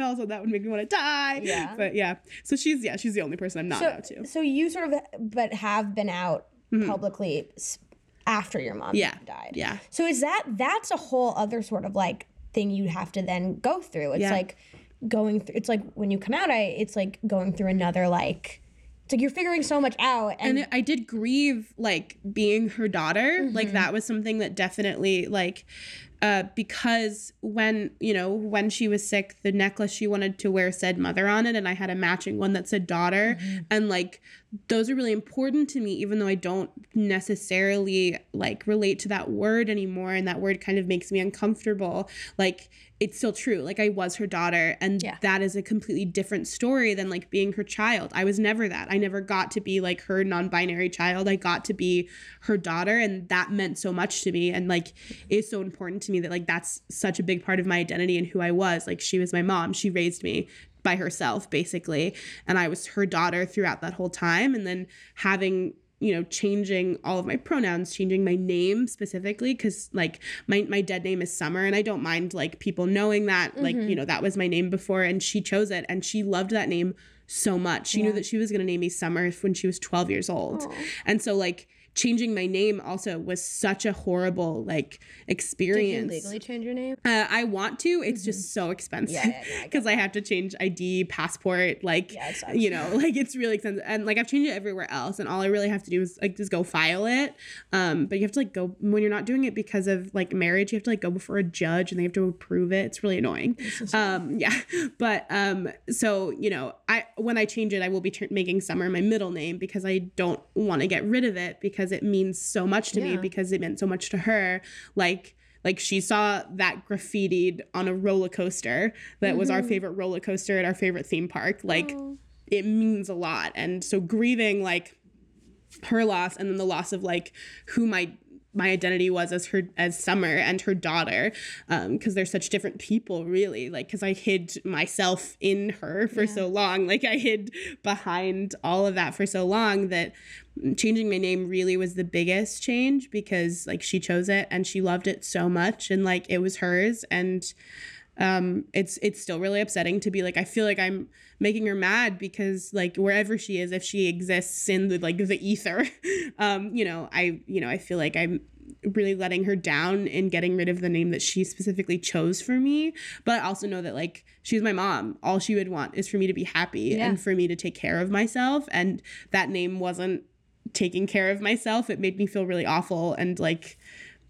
D: [laughs] also, that would make me want to die.
B: Yeah.
D: But yeah. So she's yeah, she's the only person I'm not
B: so,
D: out to.
B: so you sort of, but have been out publicly after your mom
D: Mm-hmm. Yeah.
B: died.
D: Yeah.
B: So is that that's a whole other sort of like thing you have to then go through. It's
D: Yeah.
B: like going through. It's like when you come out, I it's like going through another like. It's like you're figuring so much out, and,
D: and I did grieve like being her daughter.
B: Mm-hmm.
D: Like that was something that definitely like uh because when you know when she was sick the necklace she wanted to wear said mother on it and I had a matching one that said daughter
B: Mm-hmm.
D: and like those are really important to me even though I don't necessarily like relate to that word anymore and that word kind of makes me uncomfortable like it's still true like I was her daughter and
B: Yeah.
D: that is a completely different story than like being her child. I was never that. I never got to be like her non-binary child. I got to be her daughter and that meant so much to me and like is so important to me that like that's such a big part of my identity and who I was. Like she was my mom. She raised me by herself basically and I was her daughter throughout that whole time and then having you know changing all of my pronouns changing my name specifically because like my, my dead name is summer and i don't mind like people knowing that like you mm-hmm. know that was my name before and she chose it and she loved that name so much. She knew that she was going to name me summer when she was 12 years old. And so like changing my name also was such a horrible like
B: did you
D: experience
B: legally change your name?
D: uh, I want to. It's just so expensive
B: Yeah, yeah, yeah, I
D: because I, have to change ID, passport, like
B: Yeah,
D: you know, [laughs] like it's really expensive. And like I've changed it everywhere else, and all I really have to do is like just go file it. Um, but you have to like go when you're not doing it because of like marriage. You have to like go before a judge, and they have to approve it. It's really annoying. Um, yeah, [laughs] but um, so you know, I when I change it, I will be tr- making Summer my middle name because I don't want to get rid of it because it means so much to me because it meant so much to her. Like like she saw that graffitied on a roller coaster that was our mm-hmm. favorite roller coaster at our favorite theme park. Like oh. it means a lot. And so grieving like her loss and then the loss of like who my my identity was as her as summer and her daughter um because they're such different people really. Like because i hid myself in her for so long. Like i hid behind all of that for so long that changing my name really was the biggest change because like she chose it and she loved it so much. And like it was hers. And um it's it's still really upsetting to be like i feel like i'm making her mad because like wherever she is if she exists in the like the ether [laughs] um you know i you know i feel like i'm really letting her down in getting rid of the name that she specifically chose for me. But I also know that like she's my mom. All she would want is for me to be happy
B: Yeah.
D: and for me to take care of myself. And that name wasn't taking care of myself. It made me feel really awful. And like,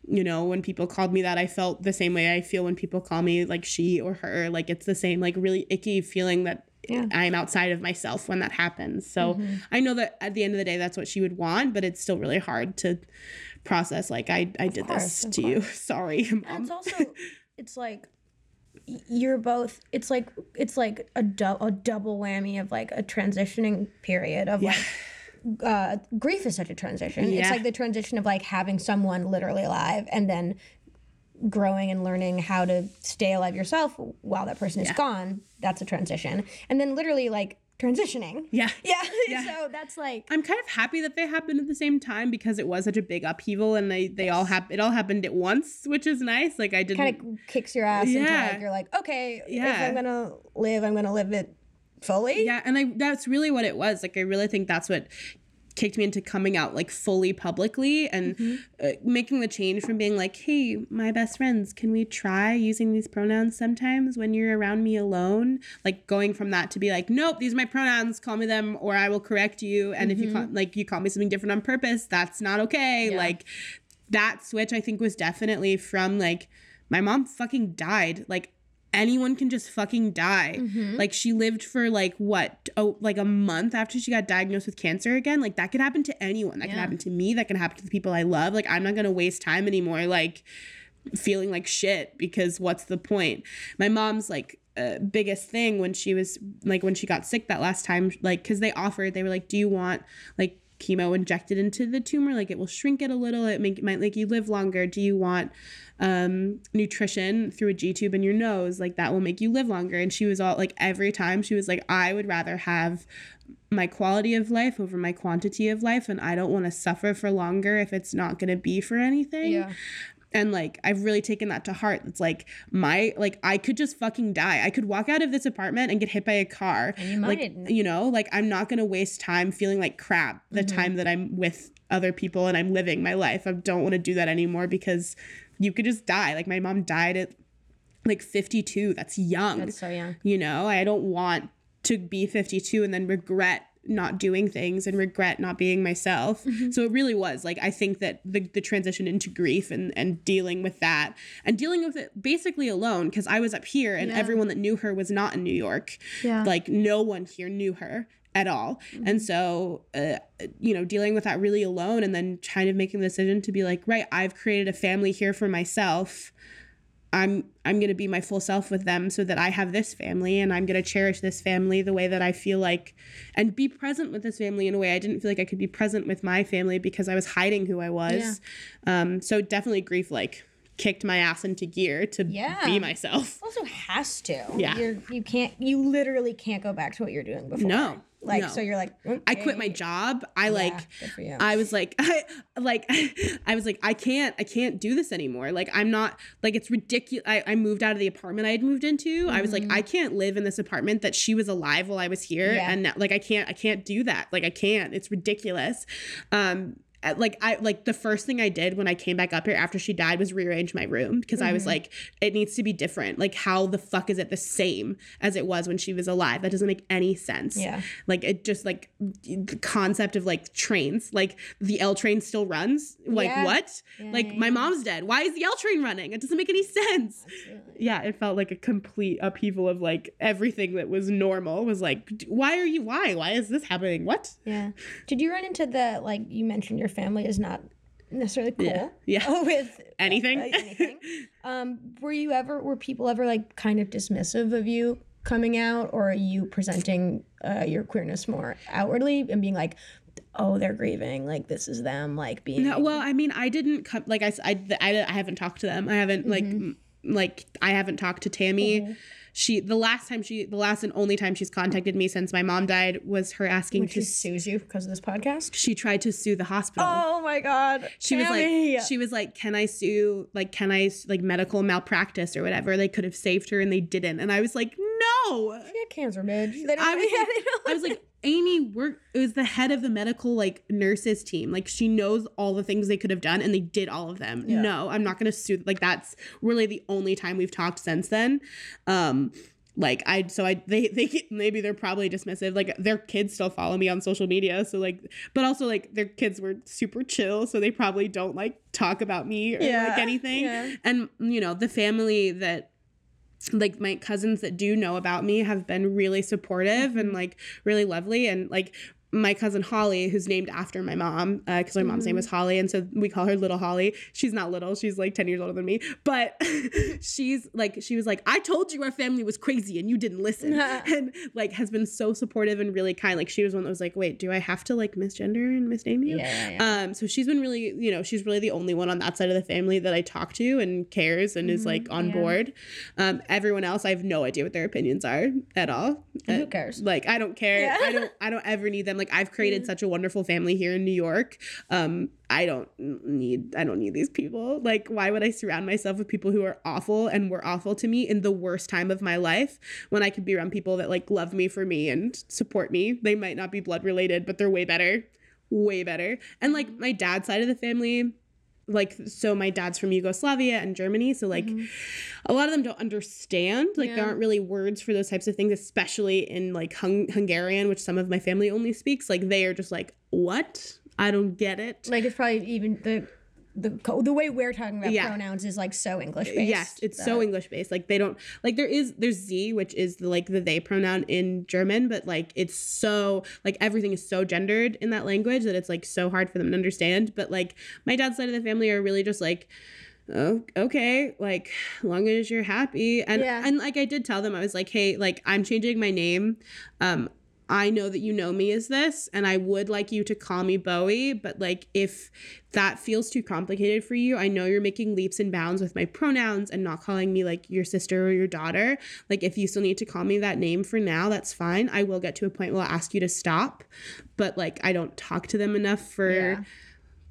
D: you know, when people called me that, I felt the same way I feel when people call me like she or her. Like it's the same, like really icky feeling that
B: Yeah.
D: I'm outside of myself when that happens. So mm-hmm. I know that at the end of the day, that's what she would want, but it's still really hard to process. Like I, I did
B: course,
D: this to you. [laughs] Sorry, mom.
B: it's also [laughs] it's like you're both it's like it's like a, dou- a double whammy of like a transitioning period of like uh, grief is such a transition. It's like the transition of like having someone literally alive and then growing and learning how to stay alive yourself while that person is gone. That's a transition. And then literally like transitioning.
D: Yeah. [laughs]
B: Yeah.
D: Yeah.
B: so that's like
D: I'm kind of happy that they happened at the same time because it was such a big upheaval and they they all hap- it all happened at once, which is nice. Like I didn't
B: kind of kicks your ass into like you're like, okay, if
D: Yeah.
B: I'm gonna live, I'm gonna live it fully.
D: Yeah, and I that's really what it was. Like I really think that's what kicked me into coming out like fully publicly and
B: Mm-hmm.
D: uh, making the change from being like, "Hey, my best friends, can we try using these pronouns sometimes when you're around me alone?" Like going from that to be like, "Nope, these are my pronouns. Call me them or I will correct you." And if you call like you call me something different on purpose, that's not okay.
B: Mm-hmm. Yeah.
D: Like that switch I think was definitely from like my mom fucking died. Like anyone can just fucking die.
B: Mm-hmm.
D: Like she lived for like what, oh, like a month after she got diagnosed with cancer again. Like that could happen to anyone. That can happen to me. That can happen to the people I love. Like I'm not gonna waste time anymore. Like feeling like shit because what's the point? My mom's like uh, biggest thing when she was like when she got sick that last time, like because they offered, they were like, "Do you want like chemo injected into the tumor? Like it will shrink it a little. It make, might make you live longer. Do you want um, nutrition through a G tube in your nose? Like that will make you live longer." And she was all like, every time she was like, "I would rather have." my quality of life over my quantity of life and I don't want to suffer for longer if it's not going to be for anything
B: Yeah.
D: And like i've really taken that to heart. It's like my like i could just fucking die. I could walk out of this apartment and get hit by a car.
B: And you
D: like
B: might.
D: you know like i'm not gonna waste time feeling like crap the
B: Mm-hmm.
D: time that i'm with other people and i'm living my life. I don't want to do that anymore because you could just die. Like my mom died at like 52 that's young.
B: That's so young.
D: you know i don't want to be 52 and then regret not doing things and regret not being myself
B: Mm-hmm.
D: so it really was like i think that the, the transition into grief and and dealing with that and dealing with it basically alone because i was up here and
B: Yeah.
D: everyone that knew her was not in new york
B: Yeah.
D: like no one here knew her at all and so uh, you know dealing with that really alone and then kind of making the decision to be like right i've created a family here for myself I'm I'm going to be my full self with them so that I have this family and I'm going to cherish this family the way that I feel like and be present with this family in a way I didn't feel like I could be present with my family because I was hiding who I was. Um so definitely grief like kicked my ass into gear to
B: Yeah.
D: be myself.
B: Also has to.
D: Yeah.
B: You're you can't you literally can't go back to what you're doing before.
D: No.
B: Like
D: no.
B: so you're like
D: I quit my job. I like
B: Yeah, you.
D: I was like [laughs] I like I was like I can't I can't do this anymore. Like I'm not like it's ridiculous. I, I moved out of the apartment I had moved into. I was like I can't live in this apartment that she was alive while I was here
B: Mm-hmm. Yeah.
D: and now, like I can't I can't do that. Like I can't. It's ridiculous. Um like I like the first thing I did when I came back up here after she died was rearrange my room because I was
B: Mm-hmm.
D: like it needs to be different. Like how the fuck is it the same as it was when she was alive? That doesn't make any sense.
B: Yeah.
D: Like it just like the concept of like trains, like the L train still runs. Like
B: Yeah.
D: what?
B: Yeah,
D: like
B: yeah,
D: my mom's dead. Why is the L train running? It doesn't make any sense. Yeah, it felt like a complete upheaval of like everything that was normal was like, why are you? Why? Why is this happening? What?
B: Yeah. Did you run into the like you mentioned your family is not necessarily cool? [laughs]
D: Yeah. Yeah. [laughs]
B: With
D: Anything?
B: uh, anything. [laughs] Um, were you ever were people ever like kind of dismissive of you coming out, or are you presenting uh, your queerness more outwardly and being like, oh, they're grieving, like this is them, like being
D: No, well, I mean, I didn't come. Like I, I, I, I haven't talked to them. I haven't like,
B: Mm-hmm.
D: m- like I haven't talked to Tammy. She, the last time she, the last and only time she's contacted me since my mom died was her asking
B: Would
D: to.
B: sue you because of this podcast?
D: She tried to sue the hospital.
B: Oh my god.
D: she was like she was like can i sue like can I like medical malpractice or whatever they could have saved her and they didn't and i was like No.
B: She had cancer, bitch. They don't,
D: I was
B: yeah,
D: like,
B: they don't
D: I was like, Amy work it was the head of the medical like nurses team. Like she knows all the things they could have done and they did all of them.
A: Yeah.
D: No, I'm not gonna sue like that's really the only time we've talked since then. Um like I so I they they get- maybe they're probably dismissive. Like their kids still follow me on social media. So like but also like their kids were super chill, so they probably don't like talk about me or like anything.
B: yeah.
D: And you know, the family that like my cousins that do know about me have been really supportive and like really lovely and like my cousin Holly, who's named after my mom, because my mom's name
B: Mm-hmm.
D: was Holly, and so we call her Little Holly. She's not little; she's like ten years older than me. But [laughs] she's like, she was like, "I told you our family was crazy, and you didn't listen," [laughs] [laughs] and like has been so supportive and really kind. Like she was one that was like, "Wait, do I have to like misgender and misname you?"
B: Yeah, yeah,
D: Um, so she's been really, you know, she's really the only one on that side of the family that I talk to and cares and is like on
B: Mm-hmm. yeah.
D: board. Um, everyone else, I have no idea what their opinions are at all.
B: Who
D: Uh,
B: cares?
D: Like I don't care. I don't. I don't ever need them. Like I've created such a wonderful family here in New York. Um, I don't need. I don't need these people. Like why would I surround myself with people who are awful and were awful to me in the worst time of my life when I could be around people that like love me for me and support me? They might not be blood related, but they're way better way better. And like my dad's side of the family, like so my dad's from Yugoslavia and Germany, so like mm-hmm. a lot of them don't understand. Like there aren't really words for those types of things, especially in like Hung- Hungarian, which some of my family only speaks. Like they are just like, "What? I don't get it."
B: Like it's probably even the the the way we're talking about
D: Yeah.
B: pronouns is like so English based.
D: Yes, it's so English based. Like they don't like there is there's sie, which is the like the they pronoun in German, but like it's so like everything is so gendered in that language that it's like so hard for them to understand. But like my dad's side of the family are really just like oh okay like long as you're happy and
B: Yeah.
D: and like i did tell them i was like hey like i'm changing my name um I know that you know me as this, and I would like you to call me Bowie, but like if that feels too complicated for you, I know you're making leaps and bounds with my pronouns and not calling me like your sister or your daughter. Like if you still need to call me that name for now, that's fine. I will get to a point where I'll ask you to stop, but like I don't talk to them enough for
B: Yeah.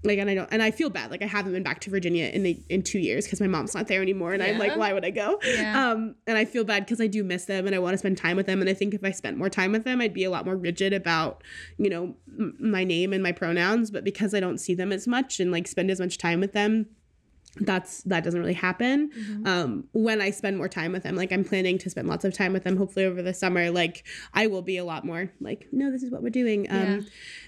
D: Like and I don't and I feel bad like I haven't been back to Virginia in the in 2 years cuz my mom's not there anymore and I'm like why would I go?
B: Yeah.
D: Um and I feel bad cuz I do miss them and I want to spend time with them and I think if I spent more time with them I'd be a lot more rigid about you know m- my name and my pronouns but because I don't see them as much and like spend as much time with them that's that doesn't really happen
B: Mm-hmm.
D: um when i spend more time with them like i'm planning to spend lots of time with them hopefully over the summer like i will be a lot more like no this is what we're doing um
B: Yeah.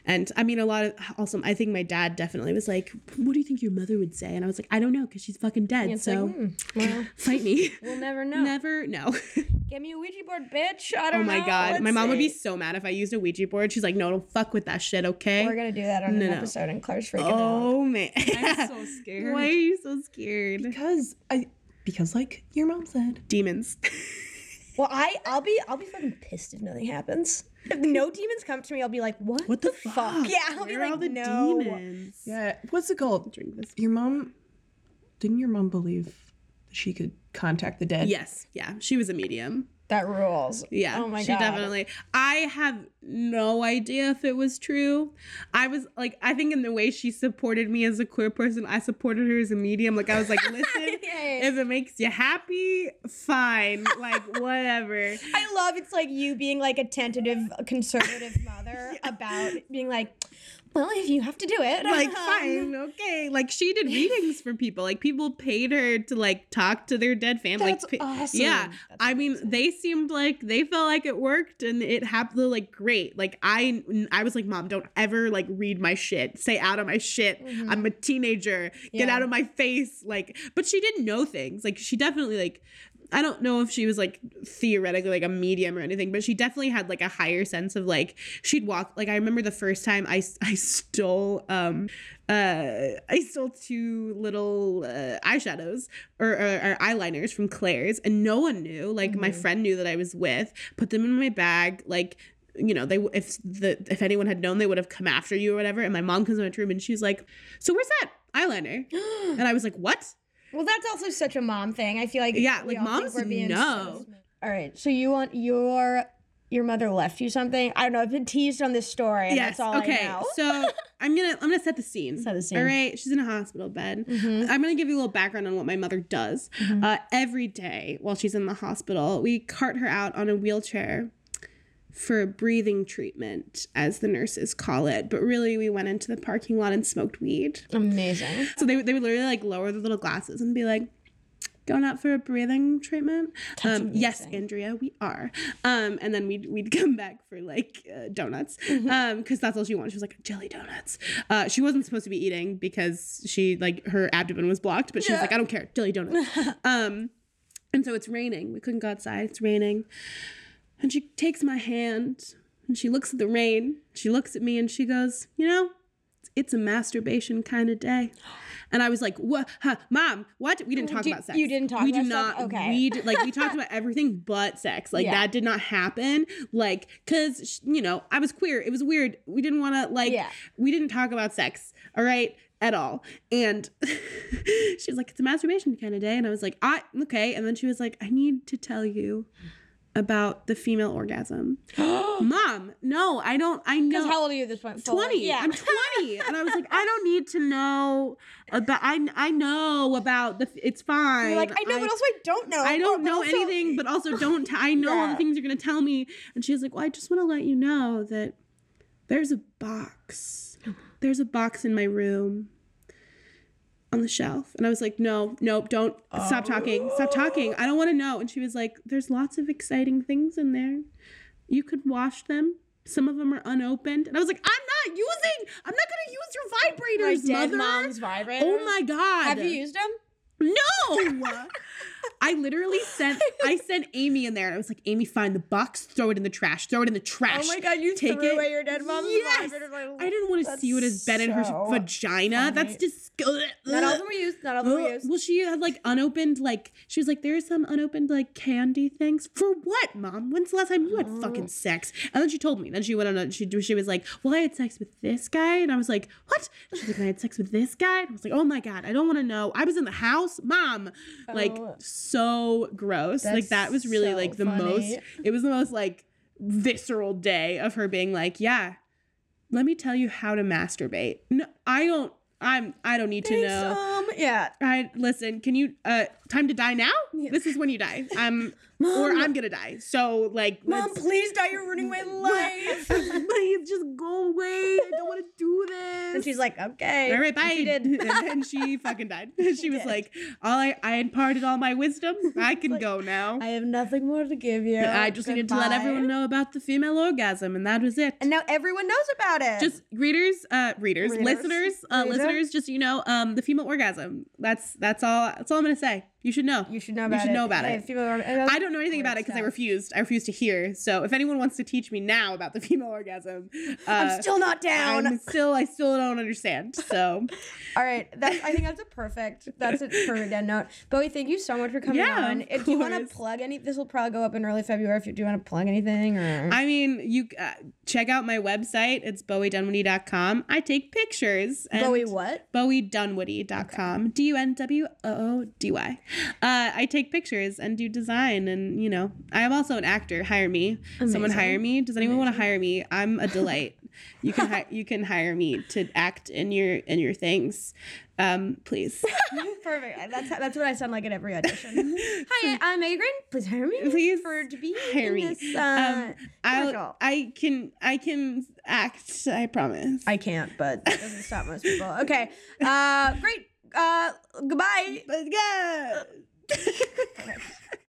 D: and i mean a lot of also i think my dad definitely was like what do you think your mother would say and i was like i don't know because she's fucking dead
B: It's
D: so
B: like, hmm, well, [laughs]
D: fight me
B: we'll never know.
D: never know [laughs]
B: Give me a Ouija board, bitch. I don't
D: oh
B: know.
D: my god my
B: Let's
D: mom would be so mad if i used a ouija board she's like no don't fuck with that shit okay
B: We're gonna do that on
D: No,
B: an
D: no.
B: episode, and Claire's freaking out.
D: oh man
C: I'm so [laughs] scared.
D: why are you so scared
C: Because I because like your mom said.
D: demons [laughs]
B: Well, I I'll be I'll be fucking pissed if nothing happens. If no [laughs] demons come to me, I'll be like, what?
D: What the, fuck? [laughs]
B: Yeah, I'll be
D: Where are
B: like,
D: all the
B: no.
D: demons?
C: Yeah. What's it called?
D: Drink this.
C: Your mom didn't your mom believe that she could contact the dead?
D: Yes, yeah, she was a medium.
B: That rules.
D: Yeah,
B: Oh my
D: she
B: god.
D: She definitely. I have no idea if it was true. I was like, I think in the way she supported me as a queer person, I supported her as a medium. Like I was like, [laughs] listen, [laughs]
B: Yeah.
D: if it makes you happy, fine. Like [laughs] whatever.
B: I love it's like you being like a tentative conservative mother about being like, well, if you have to do it, [laughs]
D: like fine okay. Like she did readings for people. Like people paid her to like talk to their dead family
C: That's
D: like,
C: awesome.
D: yeah.
B: That's
D: i mean they seemed like they felt like it worked and it happened like great. Like i i was like mom don't ever like read my shit. Say out of my shit.
B: Mhm.
D: i'm a teenager. Get
B: Yeah.
D: out of my face. Like but she didn't know things. Like she definitely like I don't know if she was like theoretically like a medium or anything, but she definitely had like a higher sense of like she'd walk. Like I remember the first time I I stole um uh I stole two little uh, eyeshadows or, or, or eyeliners from Claire's, and no one knew. Like my
B: Mhm.
D: friend knew that I was with. Put them in my bag. Like you know they if the if anyone had known they would have come after you or whatever. And my mom comes into my room and she's like, "So where's that eyeliner?" [gasps] And I was like, "What?"
B: Well, that's also such a mom thing. I feel like
D: Yeah, like, moms
B: we're being
D: know.
B: so. All right, so you want your your mother left you something. I don't know. I've been teased on this story, and
D: yes.
B: that's all
D: okay.
B: I know.
D: so [laughs] I'm gonna I'm gonna set the scene.
B: Set the scene.
D: All right. She's in a hospital bed.
B: Mhm.
D: I'm gonna give you a little background on what my mother does.
B: Mhm.
D: Uh, every day while she's in the hospital, we cart her out on a wheelchair for a breathing treatment, as the nurses call it. But really, we went into the parking lot and smoked weed.
B: Amazing.
D: So they, would- they would literally like lower the little glasses and be like, going out for a breathing treatment? Um, yes. Andrea, we are. Um, and then we'd, we'd [laughs] come back for like uh, donuts
B: Mm-hmm.
D: um, because that's all she wanted. She was like, jelly donuts. Uh, she wasn't supposed to be eating because she like her abdomen was blocked, but she was like, I don't care, jelly donuts. [laughs] um, and so it's raining. We couldn't go outside. It's raining. And she takes my hand and she looks at the rain. She looks at me and she goes, You know, it's a masturbation kind of day. And I was like, "What, huh, mom? What? We didn't talk about sex.
B: you didn't talk
D: We
B: about
D: do not.
B: Okay.
D: We did, like we talked [laughs] about everything but sex. Like
B: Yeah.
D: that did not happen. Like because you know I was queer. It was weird. We didn't want to like.
B: Yeah.
D: We didn't talk about sex. All right. At all. And [laughs] she was like, it's a masturbation kind of day. And I was like, I okay. And then she was like, I need to tell you about the female orgasm. [gasps] Mom, no, I don't. I know.
B: Because how old are you at this point? Full?
D: 20
B: Yeah.
D: i'm 20 [laughs] and i was like i don't need to know about i i know about the it's fine
B: You're like, I know, but also I don't know.
D: I don't oh,
B: But
D: know
B: also-
D: anything, but also don't. T- I know all the things you're gonna tell me. And she was like, "Well, I just want to let you know that there's a box. [gasps] There's a box in my room on the shelf." And I was like, "No, nope, don't stop talking. Stop talking. I don't want to know." And she was like, "There's lots of exciting things in there. You could wash them." Some of them are unopened. And I was like, I'm not using, I'm not gonna use your
B: My
D: vibrators,
B: dead
D: mother.
B: mom's vibrator.
D: Oh my god.
B: Have you used them?
D: No. [laughs] [laughs] I literally sent I sent Amy in there and I was like, Amy, find the box, throw it in the trash, throw it in the trash.
B: Oh my god, you
D: Take
B: threw
D: it.
B: away your dead mom's
D: Yes!
B: Like,
D: I didn't want to see what has been in her
B: so
D: vagina. That's disgusting.
B: Not all of them were used. Not all of them were used.
D: Well, she had like unopened, like she was like, "There's some unopened like candy things for what, mom? When's the last time you had
B: Oh.
D: fucking sex?" And then she told me. Then she went on. A, she she was like, "Well, I had sex with this guy," and I was like, "What?" She's like, "I had sex with this guy." And I was like, "Oh my god, I don't want to know. I was in the house, mom." Like
B: Oh.
D: So gross. like that was really
B: so
D: like the
B: funny.
D: most. It was the most like visceral day of her being like, "Yeah, let me tell you how to masturbate." No, I don't. I'm. I don't need to know.
B: Yeah.
D: I listen. Can you? Uh, time to die now.
B: Yeah.
D: This is when you die. I'm, [laughs] or I'm gonna die. So like,
B: Mom, please die. You're ruining my [laughs] life. [laughs]
D: please just go away. I don't want to do this.
B: and she's like, okay.
D: all right, bye.
B: And she did.
D: and then she fucking died. she was
B: did.
D: like, all I, I imparted all my wisdom. I can
B: Like,
D: go now.
B: I have nothing more to give you.
D: I just needed to let everyone know about the female orgasm, and that was it.
B: And now everyone knows about it.
D: just readers, uh, readers,
B: Readers.
D: listeners, uh,
B: Reader.
D: listeners. Just you know, um, the female orgasm. Um, that's that's all. That's all I'm gonna say. You should know.
B: you should know about it.
D: should know about it.
B: female org-
D: I don't know anything about it because I refused. I refused to hear. So if anyone wants to teach me now about the [laughs] female orgasm, uh,
B: I'm still not down.
D: I'm still, I still don't understand. So [laughs]
B: All right, that's. I think that's a perfect. That's a perfect end note. Bowie, thank you so much for coming
D: Yeah,
B: on. If you want to plug any, this will probably go up in early February. If you do want to plug anything, or
D: I mean, you uh, check out my website. It's bowiedunwoody.com. I take pictures. and-
B: Bowie, what?
D: bowiedunwoody.com d-u-n-w-o-o-d-y uh, i take pictures and do design and you know i am also an actor hire me someone hire me does anyone want to hire me i'm a delight you can hi- [laughs] you can hire me to act in your in your things um please [laughs]
B: Perfect. That's that's what I sound like at every audition. [laughs] Hi, I'm Megan Please hire me.
D: Please
B: for to be
D: hire me.
B: this. Uh,
D: um I can I can act I promise
B: I can't, but that doesn't stop most people. Okay. Uh, great. Uh, goodbye.
D: but yeah [laughs] [laughs]